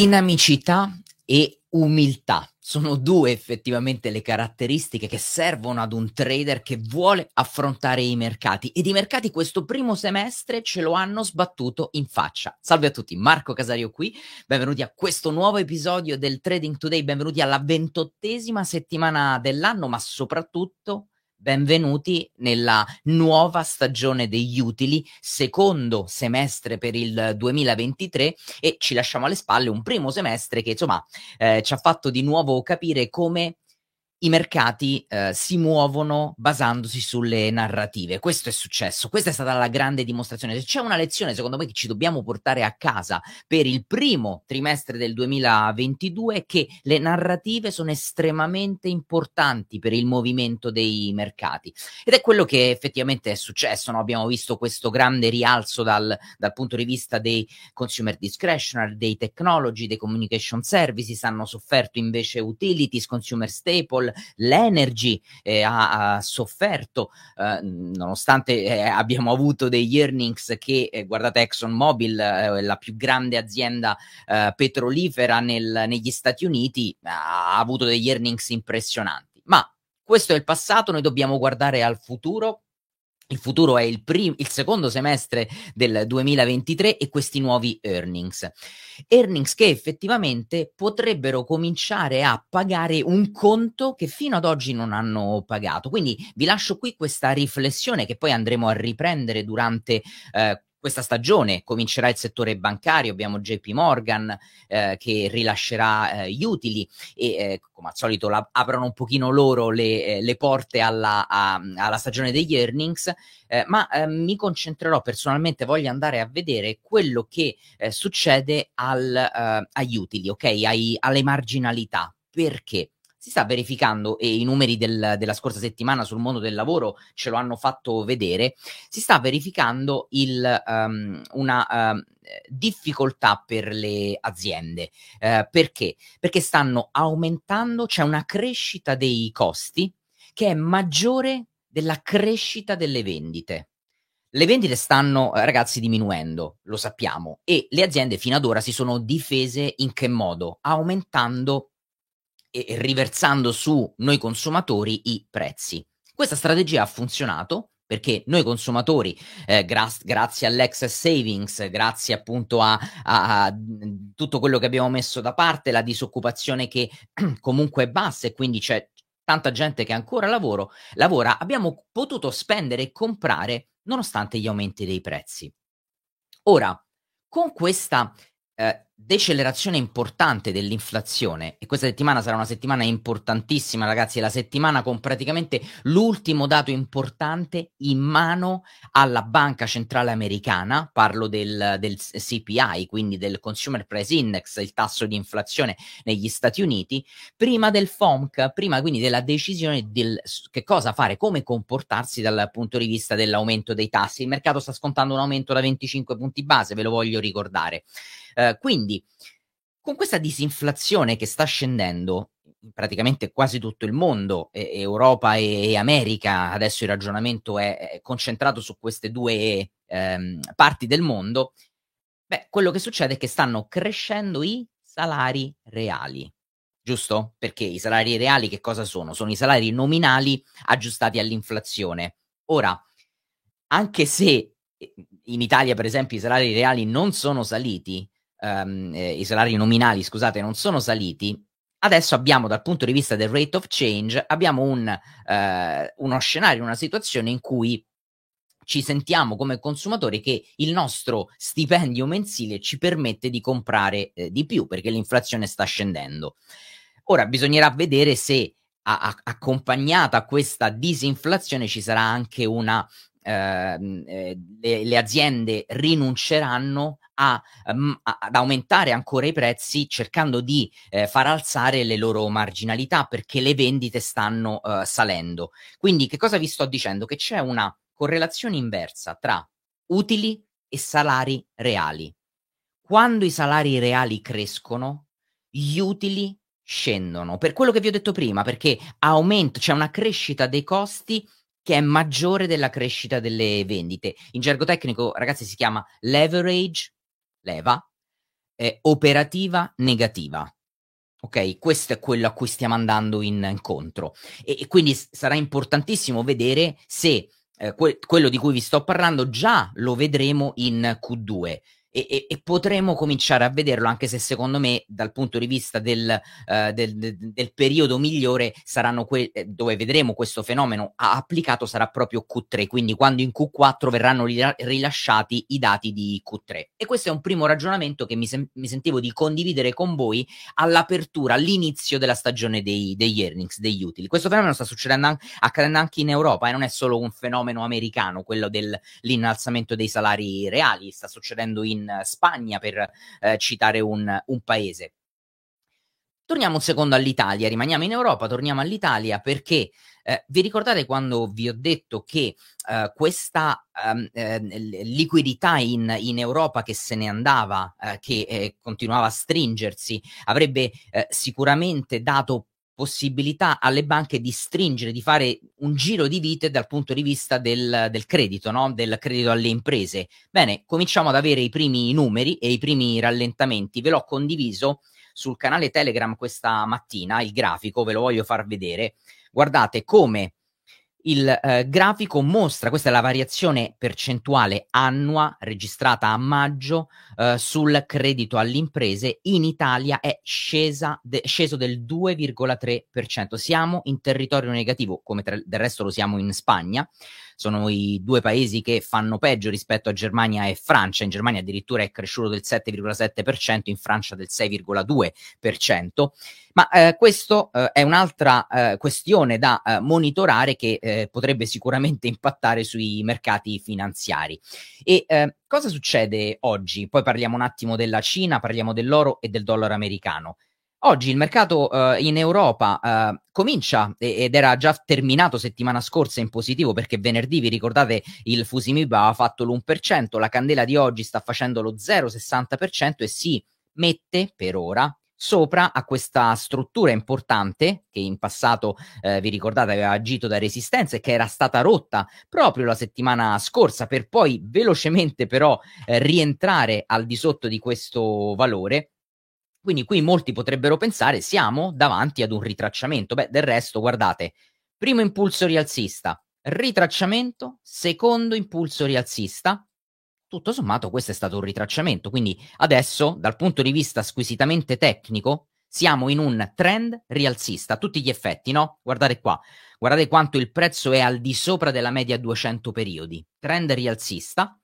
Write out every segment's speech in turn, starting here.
Dinamicità e umiltà. Sono due effettivamente le caratteristiche che servono ad un trader che vuole affrontare i mercati. Ed i mercati questo primo semestre ce lo hanno sbattuto in faccia. Salve a tutti, Marco Casario qui, benvenuti a questo nuovo episodio del Trading Today, benvenuti alla ventottesima settimana dell'anno, ma soprattutto benvenuti nella nuova stagione degli utili, secondo semestre per il 2023 e ci lasciamo alle spalle un primo semestre che insomma eh, ci ha fatto di nuovo capire come i mercati eh, si muovono basandosi sulle narrative. Questo è successo, questa è stata la grande dimostrazione. Se c'è una lezione, secondo me, che ci dobbiamo portare a casa per il primo trimestre del 2022 è che le narrative sono estremamente importanti per il movimento dei mercati. Ed è quello che effettivamente è successo. No? Abbiamo visto questo grande rialzo dal, dal punto di vista dei consumer discretionary, dei technology, dei communication services, hanno sofferto invece utilities, consumer staple, l'Energy eh, ha, ha, sofferto, eh, nonostante eh, abbiamo avuto degli earnings che, eh, guardate, ExxonMobil, eh, la più grande azienda eh, petrolifera nel, negli Stati Uniti, ha avuto degli earnings impressionanti. Ma questo è il passato, noi dobbiamo guardare al futuro il futuro è il, prim- il, secondo semestre del 2023 e questi nuovi earnings. Earnings che effettivamente potrebbero cominciare a pagare un conto che fino ad oggi non hanno pagato. Quindi vi lascio qui questa riflessione che poi andremo a riprendere durante eh, questa stagione comincerà il settore bancario, abbiamo JP Morgan eh, che rilascerà eh, gli utili e eh, come al solito la, aprono un pochino loro le, eh, le porte alla, a, alla, stagione degli earnings, eh, ma eh, mi concentrerò personalmente, voglio andare a vedere quello che succede al, agli utili, ok? Ai, alle marginalità. Perché? Si sta verificando, e i numeri del, della scorsa settimana sul mondo del lavoro ce lo hanno fatto vedere, si sta verificando il, um, una um, difficoltà per le aziende. Uh, perché? Perché stanno aumentando, c'è una crescita dei costi che è maggiore della crescita delle vendite. Le vendite stanno, eh, ragazzi, diminuendo, lo sappiamo, e le aziende fino ad ora si sono difese in che modo? Aumentando e riversando su noi consumatori i prezzi. Questa strategia ha funzionato perché noi consumatori, eh, gra- grazie all'excess savings, grazie appunto a, a, a, tutto quello che abbiamo messo da parte, la disoccupazione che comunque è bassa e quindi c'è tanta gente che ancora lavoro, lavora, abbiamo potuto spendere e comprare nonostante gli aumenti dei prezzi. Ora, con questa decelerazione importante dell'inflazione e questa settimana sarà una settimana importantissima ragazzi, è la settimana con praticamente l'ultimo dato importante in mano alla banca centrale americana, parlo del, del CPI, quindi del Consumer Price Index, il tasso di inflazione negli Stati Uniti, prima del FOMC, prima quindi della decisione del che cosa fare, come comportarsi dal punto di vista dell'aumento dei tassi. Il mercato sta scontando un aumento da 25 punti base, ve lo voglio ricordare. Uh, quindi, con questa disinflazione che sta scendendo in praticamente quasi tutto il mondo, eh, Europa e, e, America, adesso il ragionamento è, è concentrato su queste due ehm, parti del mondo, beh, quello che succede è che stanno crescendo i salari reali. Giusto? Perché i salari reali che cosa sono? Sono i salari nominali aggiustati all'inflazione. Ora, anche se in Italia, per esempio, i salari reali non sono saliti, um, eh, i salari nominali, scusate, non sono saliti, adesso abbiamo dal punto di vista del rate of change, abbiamo un, eh, uno scenario, una situazione in cui ci sentiamo come consumatori che il nostro stipendio mensile ci permette di comprare eh, di più perché l'inflazione sta scendendo. Ora bisognerà vedere se a, accompagnata a questa disinflazione ci sarà anche una eh, le, le, aziende rinunceranno a, um, a, ad aumentare ancora i prezzi cercando di eh, far alzare le loro marginalità perché le vendite stanno uh, salendo. Quindi che cosa vi sto dicendo? Che c'è una correlazione inversa tra utili e salari reali. Quando i salari reali crescono, gli utili scendono. Per quello che vi ho detto prima, perché aumenta, c'è una crescita dei costi che è maggiore della crescita delle vendite. In gergo tecnico, ragazzi, si chiama leverage, leva, eh, operativa negativa. Ok, questo è quello a cui stiamo andando in, incontro e, e quindi sarà importantissimo vedere se eh, que- quello di cui vi sto parlando già lo vedremo in Q2 e, e, e, potremo cominciare a vederlo, anche se secondo me dal punto di vista del, uh, del, del, periodo migliore saranno que- eh, dove vedremo questo fenomeno applicato sarà proprio Q3, quindi quando in Q4 verranno rila- rilasciati i dati di Q3. E questo è un primo ragionamento che mi, sem- mi sentivo di condividere con voi all'apertura, all'inizio della stagione dei, degli earnings, degli utili. Questo fenomeno sta succedendo an- accadendo anche in Europa e non è solo un fenomeno americano, quello dell'innalzamento dei salari reali, sta succedendo in in Spagna, per eh, citare un, un paese. Torniamo un secondo all'Italia, rimaniamo in Europa, torniamo all'Italia perché eh, vi ricordate quando vi ho detto che eh, questa eh, liquidità in, in, Europa che se ne andava, eh, che eh, continuava a stringersi, avrebbe eh, sicuramente dato possibilità alle banche di stringere, di fare un giro di vite dal punto di vista del, del credito, no? del credito alle imprese. Bene, cominciamo ad avere i primi numeri e i primi rallentamenti. Ve l'ho condiviso sul canale Telegram questa mattina, il grafico, ve lo voglio far vedere. Guardate come il eh, grafico mostra, questa è la variazione percentuale annua registrata a maggio eh, sul credito alle imprese, in Italia è scesa de- sceso del 2,3%. Siamo in territorio negativo, come tra- del resto lo siamo in Spagna sono i due paesi che fanno peggio rispetto a Germania e Francia. In Germania addirittura è cresciuto del 7,7%, in Francia del 6,2%. Ma eh, questo eh, è un'altra eh, questione da eh, monitorare che eh, potrebbe sicuramente impattare sui mercati finanziari. E eh, cosa succede oggi? Poi parliamo un attimo della Cina, parliamo dell'oro e del dollaro americano. Oggi il mercato uh, in Europa uh, comincia ed era già terminato settimana scorsa in positivo perché venerdì, vi ricordate, il Fusimib aveva fatto l'1%, la candela di oggi sta facendo lo 0,60% e si mette per ora sopra a questa struttura importante che in passato eh, vi ricordate aveva agito da resistenza e che era stata rotta proprio la settimana scorsa per poi velocemente però eh, rientrare al di sotto di questo valore quindi qui molti potrebbero pensare siamo davanti ad un ritracciamento. Beh, del resto, guardate, primo impulso rialzista, ritracciamento, secondo impulso rialzista. Tutto sommato questo è stato un ritracciamento, quindi adesso dal punto di vista squisitamente tecnico siamo in un trend rialzista a tutti gli effetti, no? Guardate qua, guardate quanto il prezzo è al di sopra della media 200 periodi, trend rialzista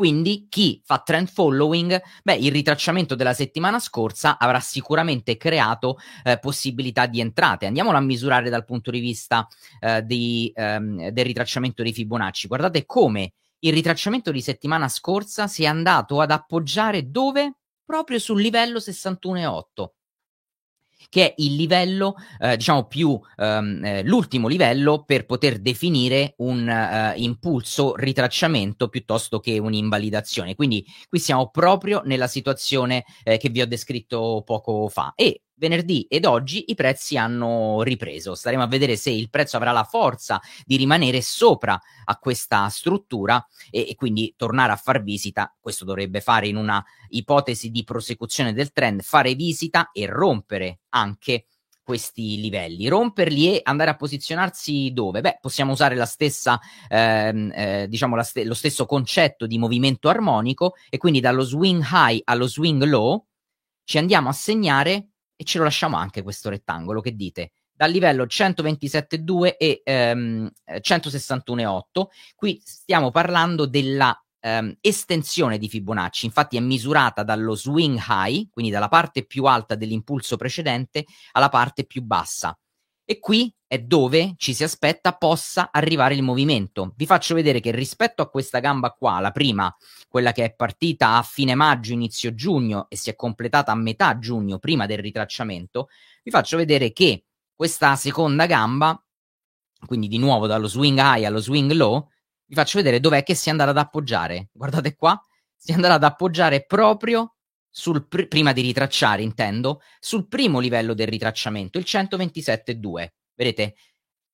quindi chi fa trend following, beh, il ritracciamento della settimana scorsa avrà sicuramente creato eh, possibilità di entrate. Andiamolo a misurare dal punto di vista eh, di, ehm, del ritracciamento di Fibonacci. Guardate come il ritracciamento di settimana scorsa si è andato ad appoggiare dove? Proprio sul livello 61,8 che è il livello, eh, diciamo più ehm, eh, l'ultimo livello per poter definire un eh, impulso ritracciamento piuttosto che un'invalidazione. Quindi qui siamo proprio nella situazione eh, che vi ho descritto poco fa e venerdì ed oggi i prezzi hanno ripreso. Staremo a vedere se il prezzo avrà la forza di rimanere sopra a questa struttura e, e, quindi tornare a far visita. Questo dovrebbe fare in una ipotesi di prosecuzione del trend, fare visita e rompere anche questi livelli, romperli e andare a posizionarsi dove? Beh, possiamo usare la stessa, ehm, eh, diciamo la st- lo stesso concetto di movimento armonico e quindi dallo swing high allo swing low ci andiamo a segnare e ce lo lasciamo anche questo rettangolo, che dite? Dal livello 127,2 e ehm, 161,8. Qui stiamo parlando della ehm, estensione di Fibonacci, infatti è misurata dallo swing high, quindi dalla parte più alta dell'impulso precedente alla parte più bassa. E qui è dove ci si aspetta possa arrivare il movimento. Vi faccio vedere che rispetto a questa gamba qua, la prima, quella che è partita a fine maggio, inizio giugno e si è completata a metà giugno, prima del ritracciamento, vi faccio vedere che questa seconda gamba, quindi di nuovo dallo swing high allo swing low, vi faccio vedere dov'è che si è andata ad appoggiare. Guardate qua, si è andata ad appoggiare proprio pr- prima di ritracciare, intendo, sul primo livello del ritracciamento, il 127,2. Vedete,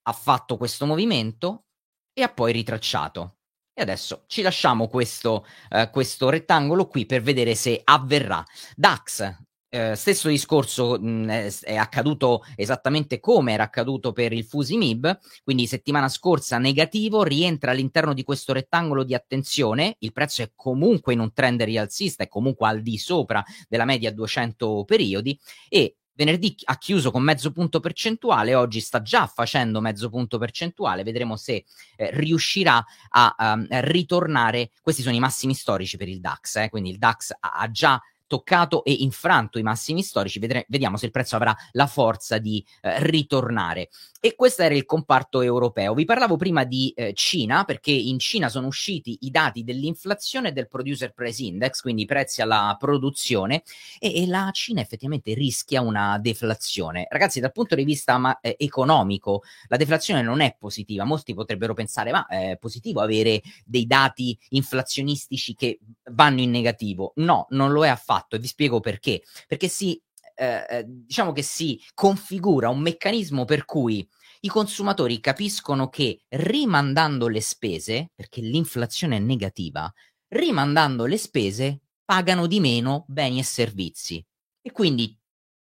ha fatto questo movimento e ha poi ritracciato. E adesso ci lasciamo questo, eh, questo rettangolo qui per vedere se avverrà. DAX eh, stesso discorso mh, è, è, accaduto esattamente come era accaduto per il Fusimib, quindi settimana scorsa negativo, rientra all'interno di questo rettangolo di attenzione, il prezzo è comunque in un trend rialzista, è comunque al di sopra della media 200 periodi e venerdì ha chiuso con mezzo punto percentuale, oggi sta già facendo mezzo punto percentuale, vedremo se eh, riuscirà a, a, ehm, ritornare, questi sono i massimi storici per il DAX, eh, quindi il DAX ha, ha già toccato e infranto i massimi storici, vedre- vediamo se il prezzo avrà la forza di eh, ritornare. E questo era il comparto europeo. Vi parlavo prima di eh, Cina, perché in Cina sono usciti i dati dell'inflazione del producer price index, quindi i prezzi alla produzione, e, e, la Cina effettivamente rischia una deflazione. Ragazzi, dal punto di vista ma- eh, economico, la deflazione non è positiva. Molti potrebbero pensare, ma è positivo avere dei dati inflazionistici che vanno in negativo. No, non lo è affatto e vi spiego perché. Perché si eh, eh, diciamo che si configura un meccanismo per cui i consumatori capiscono che rimandando le spese, perché l'inflazione è negativa, rimandando le spese pagano di meno beni e servizi. E quindi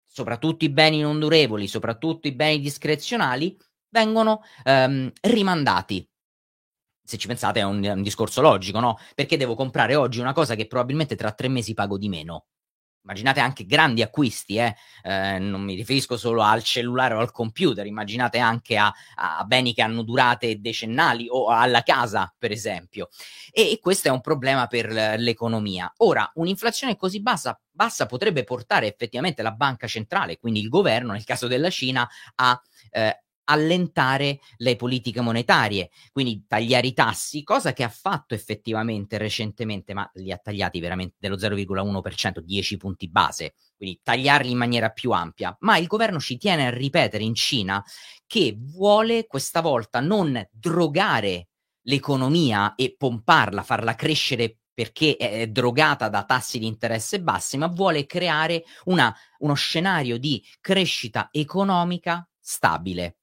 soprattutto i beni non durevoli, soprattutto i beni discrezionali, vengono ehm, rimandati. Se ci pensate è un, un discorso logico, no? Perché devo comprare oggi una cosa che probabilmente tra tre mesi pago di meno? immaginate anche grandi acquisti, eh? Eh, non mi riferisco solo al cellulare o al computer, immaginate anche a, a, beni che hanno durate decennali o alla casa, per esempio. E, e questo è un problema per l'economia. Ora, un'inflazione così bassa, bassa potrebbe portare effettivamente la banca centrale, quindi il governo, nel caso della Cina, a eh, allentare le politiche monetarie, quindi tagliare i tassi, cosa che ha fatto effettivamente recentemente, ma li ha tagliati veramente dello 0,1%, 10 punti base, quindi tagliarli in maniera più ampia. Ma il governo ci tiene a ripetere in Cina che vuole questa volta non drogare l'economia e pomparla, farla crescere perché è drogata da tassi di interesse bassi, ma vuole creare una, uno scenario di crescita economica stabile.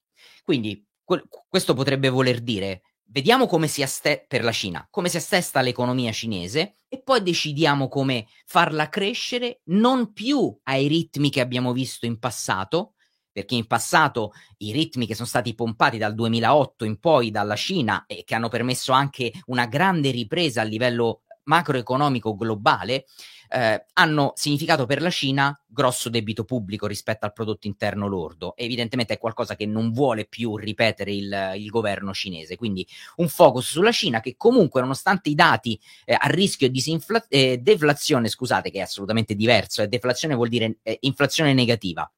Quindi que- questo potrebbe voler dire vediamo come si aste- per la Cina, come si assesta l'economia cinese e poi decidiamo come farla crescere non più ai ritmi che abbiamo visto in passato, perché in passato i ritmi che sono stati pompati dal 2008 in poi dalla Cina e che hanno permesso anche una grande ripresa a livello macroeconomico globale, eh, hanno significato per la Cina grosso debito pubblico rispetto al prodotto interno lordo. Evidentemente è qualcosa che non vuole più ripetere il, il governo cinese. Quindi un focus sulla Cina che comunque, nonostante i dati eh, a rischio di disinfla- eh, deflazione, scusate, che è assolutamente diverso, e deflazione vuol dire eh, inflazione negativa.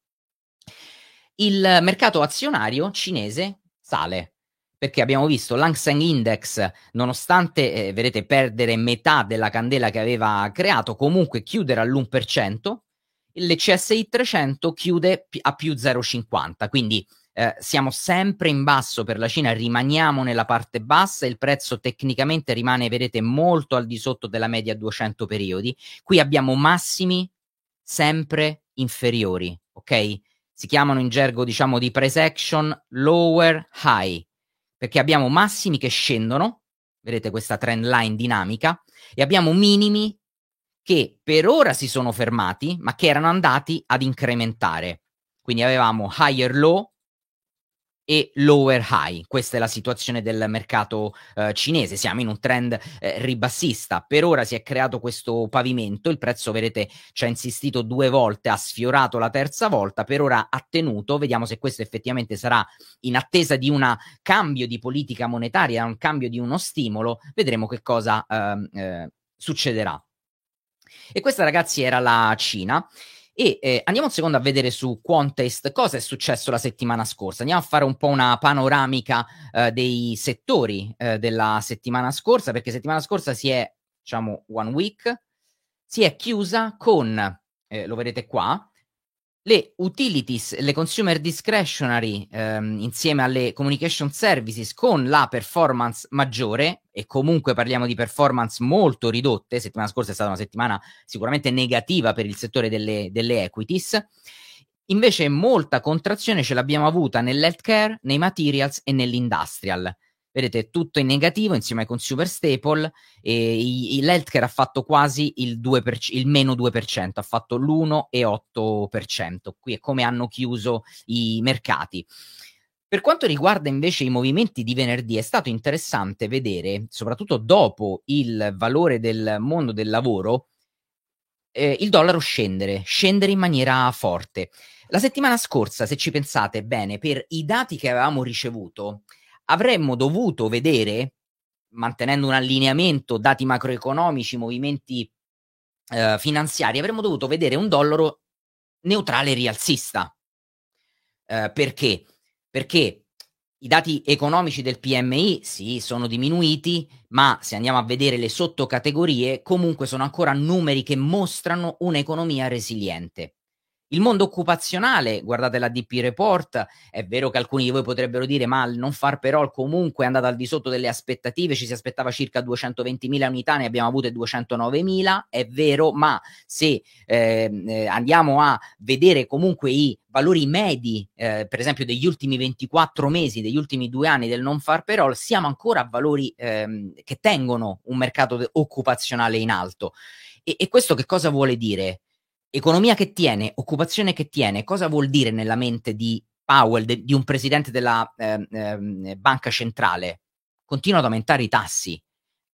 Il mercato azionario cinese sale perché abbiamo visto l'Hang Seng Index, nonostante, eh, vedete, perdere metà della candela che aveva creato, comunque chiudere all'1%, il CSI 300 chiude a più 0,50, quindi eh, siamo sempre in basso per la Cina, rimaniamo nella parte bassa, il prezzo tecnicamente rimane, vedete, molto al di sotto della media 200 periodi. Qui abbiamo massimi sempre inferiori, ok? Si chiamano in gergo, diciamo, di price action lower high perché abbiamo massimi che scendono, vedete questa trend line dinamica, e abbiamo minimi che per ora si sono fermati, ma che erano andati ad incrementare. Quindi avevamo higher low e lower high. Questa è la situazione del mercato eh, cinese. Siamo in un trend eh, ribassista. Per ora si è creato questo pavimento. Il prezzo, vedete, ci ha insistito due volte, ha sfiorato la terza volta. Per ora ha tenuto. Vediamo se questo effettivamente sarà in attesa di un cambio di politica monetaria, un cambio di uno stimolo. Vedremo che cosa ehm, eh, succederà. E questa, ragazzi, era la Cina. E eh, andiamo un secondo a vedere su Quantest cosa è successo la settimana scorsa. Andiamo a fare un po' una panoramica eh, dei settori eh, della settimana scorsa, perché settimana scorsa si è, diciamo, one week, si è chiusa con, eh, lo vedete qua, le utilities, le consumer discretionary ehm, insieme alle communication services con la performance maggiore e comunque parliamo di performance molto ridotte, settimana scorsa è stata una settimana sicuramente negativa per il settore delle, delle equities, invece molta contrazione ce l'abbiamo avuta nell'healthcare, nei materials e nell'industrial. Vedete, tutto in negativo insieme ai consumer staple e l'healthcare ha fatto quasi il, 2%, il meno 2%, ha fatto l'1,8%. Qui è come hanno chiuso i mercati. Per quanto riguarda invece i movimenti di venerdì, è stato interessante vedere, soprattutto dopo il valore del mondo del lavoro, eh, il dollaro scendere, scendere in maniera forte. La settimana scorsa, se ci pensate bene, per i dati che avevamo ricevuto, avremmo dovuto vedere, mantenendo un allineamento, dati macroeconomici, movimenti eh, finanziari, avremmo dovuto vedere un dollaro neutrale rialzista. Eh, perché? Perché i dati economici del PMI sì, sono diminuiti, ma se andiamo a vedere le sottocategorie, comunque sono ancora numeri che mostrano un'economia resiliente. Il mondo occupazionale, guardate la DP Report, è vero che alcuni di voi potrebbero dire ma il non far però comunque è andato al di sotto delle aspettative, ci si aspettava circa 220.000 unità, ne abbiamo avute 209.000, è vero, ma se ehm, eh, andiamo a vedere comunque i valori medi, eh, per esempio degli ultimi 24 mesi, degli ultimi due anni del non far però, siamo ancora a valori ehm, che tengono un mercato occupazionale in alto. E, e questo che cosa vuole dire? Economia che tiene, occupazione che tiene, cosa vuol dire nella mente di Powell, de, di un presidente della eh, eh, banca centrale? Continua ad aumentare i tassi.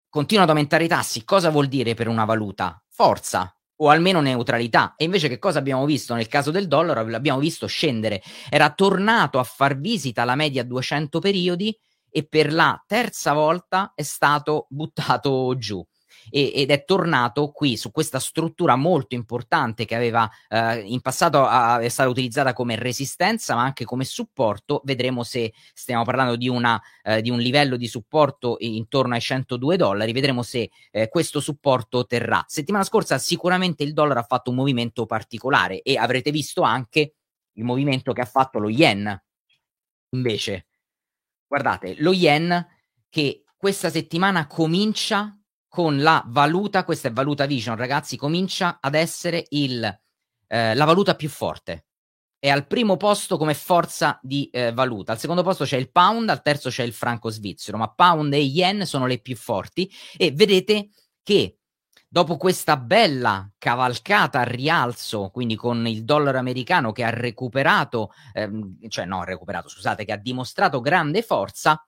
Continua ad aumentare i tassi. Cosa vuol dire per una valuta? Forza o almeno neutralità. E invece che cosa abbiamo visto nel caso del dollaro? L'abbiamo visto scendere. Era tornato a far visita alla media 200 periodi e per la terza volta è stato buttato giù e, ed è tornato qui su questa struttura molto importante che aveva eh, in passato a, è stata utilizzata come resistenza ma anche come supporto. Vedremo se stiamo parlando di, una, eh, di un livello di supporto intorno ai 102 dollari, vedremo se eh, questo supporto terrà. Settimana scorsa sicuramente il dollaro ha fatto un movimento particolare e avrete visto anche il movimento che ha fatto lo yen. Invece, guardate, lo yen che questa settimana comincia con la valuta, questa è valuta vision ragazzi, comincia ad essere il, eh, la valuta più forte. È al primo posto come forza di eh, valuta, al secondo posto c'è il pound, al terzo c'è il franco svizzero, ma pound e yen sono le più forti e vedete che dopo questa bella cavalcata a rialzo, quindi con il dollaro americano che ha recuperato, ehm, cioè no, ha recuperato, scusate, che ha dimostrato grande forza,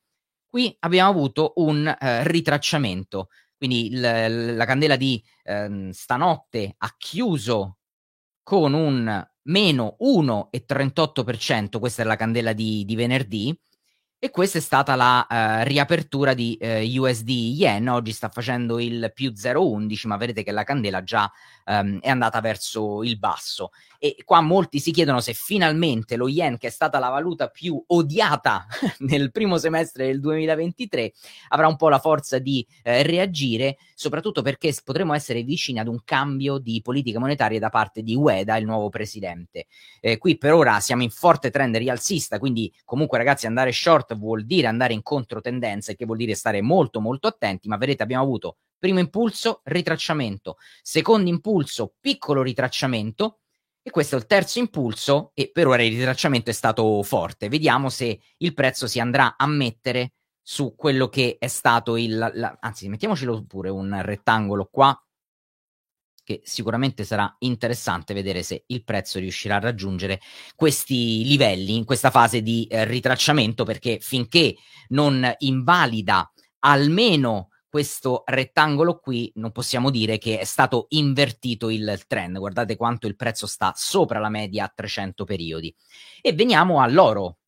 qui abbiamo avuto un eh, ritracciamento. Quindi il, la candela di ehm, stanotte ha chiuso con un meno 1,38%, questa è la candela di, di venerdì, e questa è stata la uh, riapertura di uh, USD Yen, oggi sta facendo il più 0,11, ma vedete che la candela già um, è andata verso il basso. E qua molti si chiedono se finalmente lo yen, che è stata la valuta più odiata nel primo semestre del 2023, avrà un po' la forza di eh, reagire, soprattutto perché potremo essere vicini ad un cambio di politica monetaria da parte di Ueda, il nuovo presidente. Eh, qui per ora siamo in forte trend rialzista, quindi comunque ragazzi andare short vuol dire andare in controtendenza, che vuol dire stare molto molto attenti, ma vedete abbiamo avuto primo impulso, ritracciamento, secondo impulso, piccolo ritracciamento, e questo è il terzo impulso e per ora il ritracciamento è stato forte. Vediamo se il prezzo si andrà a mettere su quello che è stato il... La, anzi, mettiamocelo pure un rettangolo qua, che sicuramente sarà interessante vedere se il prezzo riuscirà a raggiungere questi livelli in questa fase di eh, ritracciamento, perché finché non invalida almeno questo rettangolo qui non possiamo dire che è stato invertito il trend. Guardate quanto il prezzo sta sopra la media a 300 periodi. E veniamo all'oro.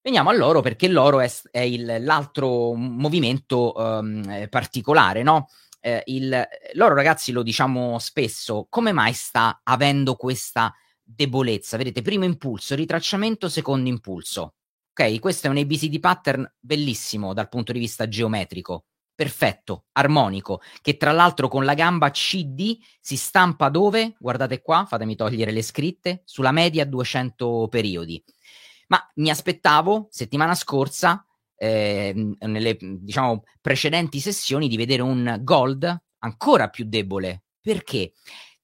Veniamo all'oro perché l'oro è, è il, l'altro movimento um, particolare, no? Eh, il, l'oro, ragazzi, lo diciamo spesso, come mai sta avendo questa debolezza? Vedete, primo impulso, ritracciamento, secondo impulso. Ok, questo è un ABCD pattern bellissimo dal punto di vista geometrico perfetto, armonico, che tra l'altro con la gamba CD si stampa dove? Guardate qua, fatemi togliere le scritte, sulla media 200 periodi. Ma mi aspettavo settimana scorsa, eh, nelle diciamo precedenti sessioni, di vedere un gold ancora più debole. Perché?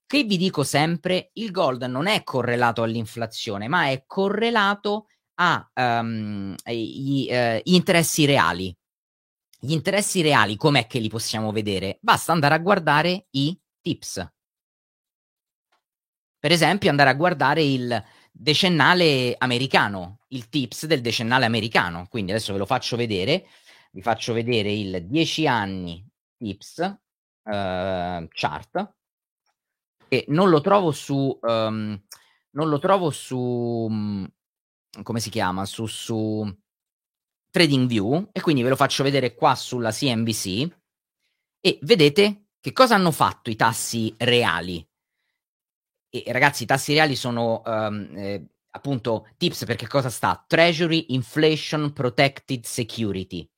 Che vi dico sempre, il gold non è correlato all'inflazione, ma è correlato agli um, uh, interessi reali Gli interessi reali com'è che li possiamo vedere? Basta andare a guardare i tips. Per esempio andare a guardare il decennale americano, il tips del decennale americano. Quindi adesso ve lo faccio vedere, vi faccio vedere il 10 anni tips uh, chart e non lo trovo su um, non lo trovo su um, come si chiama? Su, su TradingView e quindi ve lo faccio vedere qua sulla CNBC e vedete che cosa hanno fatto i tassi reali. E ragazzi, i tassi reali sono um, eh, appunto tips perché cosa sta? Treasury Inflation Protected Security.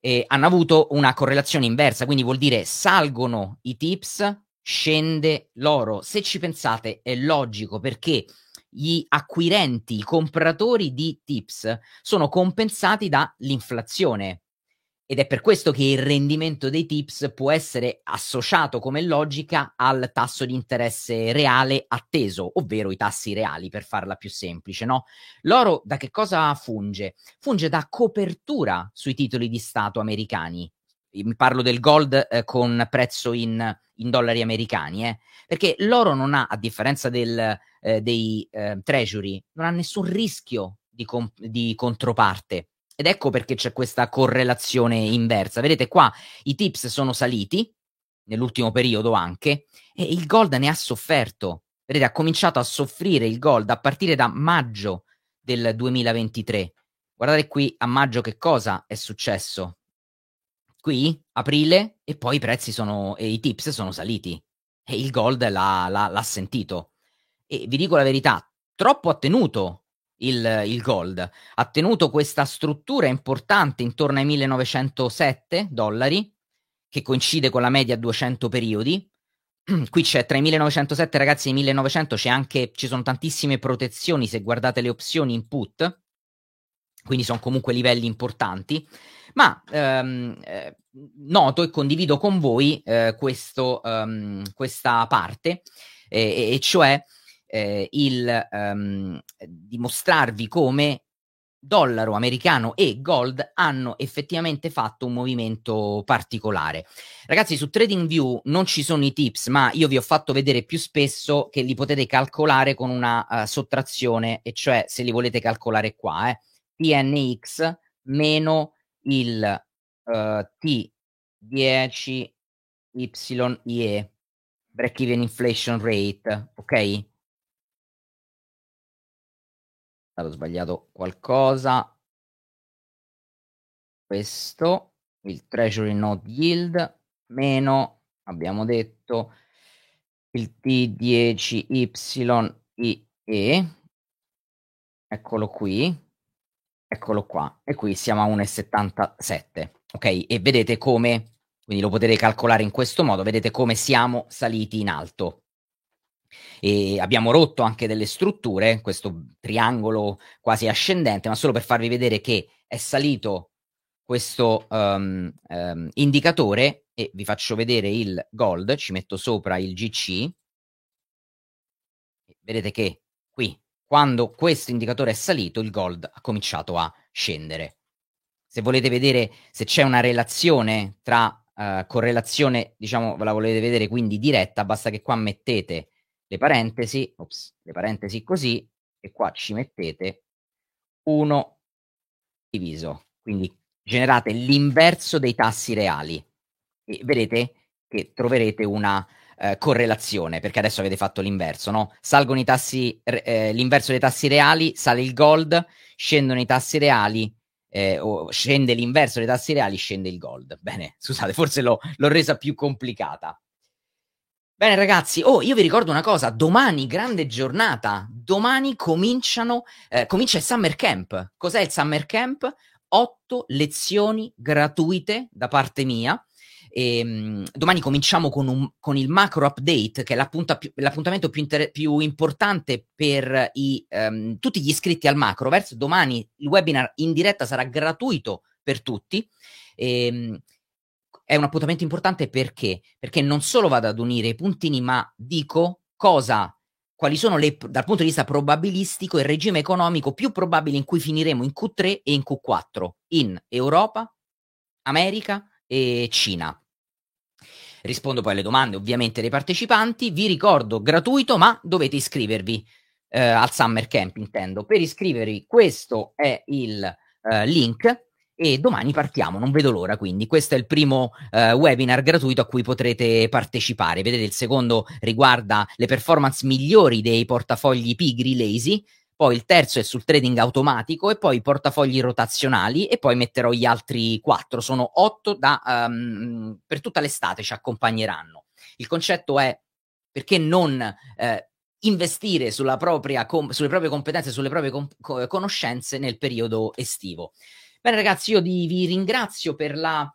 E hanno avuto una correlazione inversa, quindi vuol dire salgono i tips, scende l'oro. Se ci pensate è logico perché gli acquirenti, i compratori di tips sono compensati dall'inflazione. Ed è per questo che il rendimento dei tips può essere associato come logica al tasso di interesse reale atteso, ovvero i tassi reali, per farla più semplice, no? L'oro da che cosa funge? Funge da copertura sui titoli di Stato americani. Mi parlo del gold eh, con prezzo in, in dollari americani, eh? perché l'oro non ha, a differenza del, eh, dei eh, treasury, non ha nessun rischio di, com- di controparte. Ed ecco perché c'è questa correlazione inversa. Vedete qua i tips sono saliti, nell'ultimo periodo anche, e il gold ne ha sofferto. Vedete, ha cominciato a soffrire il gold a partire da maggio del 2023. Guardate qui a maggio che cosa è successo. Qui, aprile, e poi i prezzi sono, e i tips sono saliti. E il gold l'ha, l'ha, l'ha sentito e vi dico la verità, troppo attenuto il, il gold, ha tenuto questa struttura importante intorno ai 1907 dollari, che coincide con la media 200 periodi. Qui c'è tra i 1907 ragazzi e i 1900 c'è anche, ci sono tantissime protezioni se guardate le opzioni input, quindi sono comunque livelli importanti, ma ehm, eh, noto e condivido con voi eh, questo, um, questa parte, eh, e cioè eh, il um, dimostrarvi come dollaro americano e gold hanno effettivamente fatto un movimento particolare. Ragazzi, su TradingView non ci sono i tips, ma io vi ho fatto vedere più spesso che li potete calcolare con una uh, sottrazione, e cioè se li volete calcolare qua, eh, TNX meno il uh, T10 YIE, break even inflation rate, ok? Stato sbagliato qualcosa. Questo, il Treasury Note Yield, meno, abbiamo detto, il T10YIE, eccolo qui, eccolo qua, e qui siamo a 1,77, ok? E vedete come, quindi lo potete calcolare in questo modo, vedete come siamo saliti in alto e abbiamo rotto anche delle strutture, questo triangolo quasi ascendente, ma solo per farvi vedere che è salito questo um, um, indicatore e vi faccio vedere il gold, ci metto sopra il GC. Vedete che qui, quando questo indicatore è salito, il gold ha cominciato a scendere. Se volete vedere se c'è una relazione tra uh, correlazione, diciamo, ve la volete vedere quindi diretta, basta che qua mettete le parentesi, ops, le parentesi così, e qua ci mettete 1 diviso, quindi generate l'inverso dei tassi reali e vedete che troverete una eh, correlazione, perché adesso avete fatto l'inverso, no? Salgono i tassi, eh, l'inverso dei tassi reali, sale il gold, scendono i tassi reali, eh, o scende l'inverso dei tassi reali, scende il gold. Bene, scusate, forse l'ho, l'ho resa più complicata. Bene ragazzi, oh io vi ricordo una cosa, domani grande giornata, domani cominciano, eh, comincia il Summer Camp. Cos'è il Summer Camp? Otto lezioni gratuite da parte mia. E, um, domani cominciamo con, un, con, il macro update, che è più, l'appuntamento più, inter- più, importante per i, um, tutti gli iscritti al macroverse. Domani il webinar in diretta sarà gratuito per tutti. E, um, è un appuntamento importante perché? Perché non solo vado ad unire i puntini, ma dico cosa, quali sono le, dal punto di vista probabilistico il regime economico più probabile in cui finiremo in Q3 e in Q4 in Europa, America e Cina. Rispondo poi alle domande ovviamente dei partecipanti. Vi ricordo gratuito, ma dovete iscrivervi eh, al Summer Camp, intendo. Per iscrivervi, questo è il eh, link e domani partiamo, non vedo l'ora quindi. Questo è il primo eh, webinar gratuito a cui potrete partecipare. Vedete, il secondo riguarda le performance migliori dei portafogli pigri lazy, poi il terzo è sul trading automatico e poi i portafogli rotazionali e poi metterò gli altri quattro, sono otto da, um, per tutta l'estate ci accompagneranno. Il concetto è perché non eh, investire com- sulle proprie competenze, sulle proprie com- conoscenze nel periodo estivo. Bene ragazzi, io di, vi ringrazio per la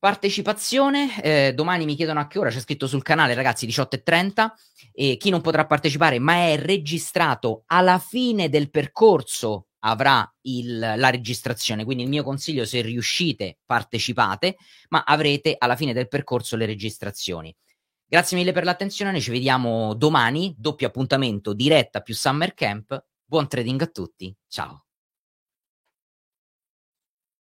Partecipazione, eh, domani mi chiedono a che ora, c'è scritto sul canale ragazzi 18.30 e chi non potrà partecipare ma è registrato alla fine del percorso avrà il, la registrazione, quindi il mio consiglio se riuscite partecipate, ma avrete alla fine del percorso le registrazioni. Grazie mille per l'attenzione, ci vediamo domani, doppio appuntamento diretta più Summer Camp, buon trading a tutti, ciao!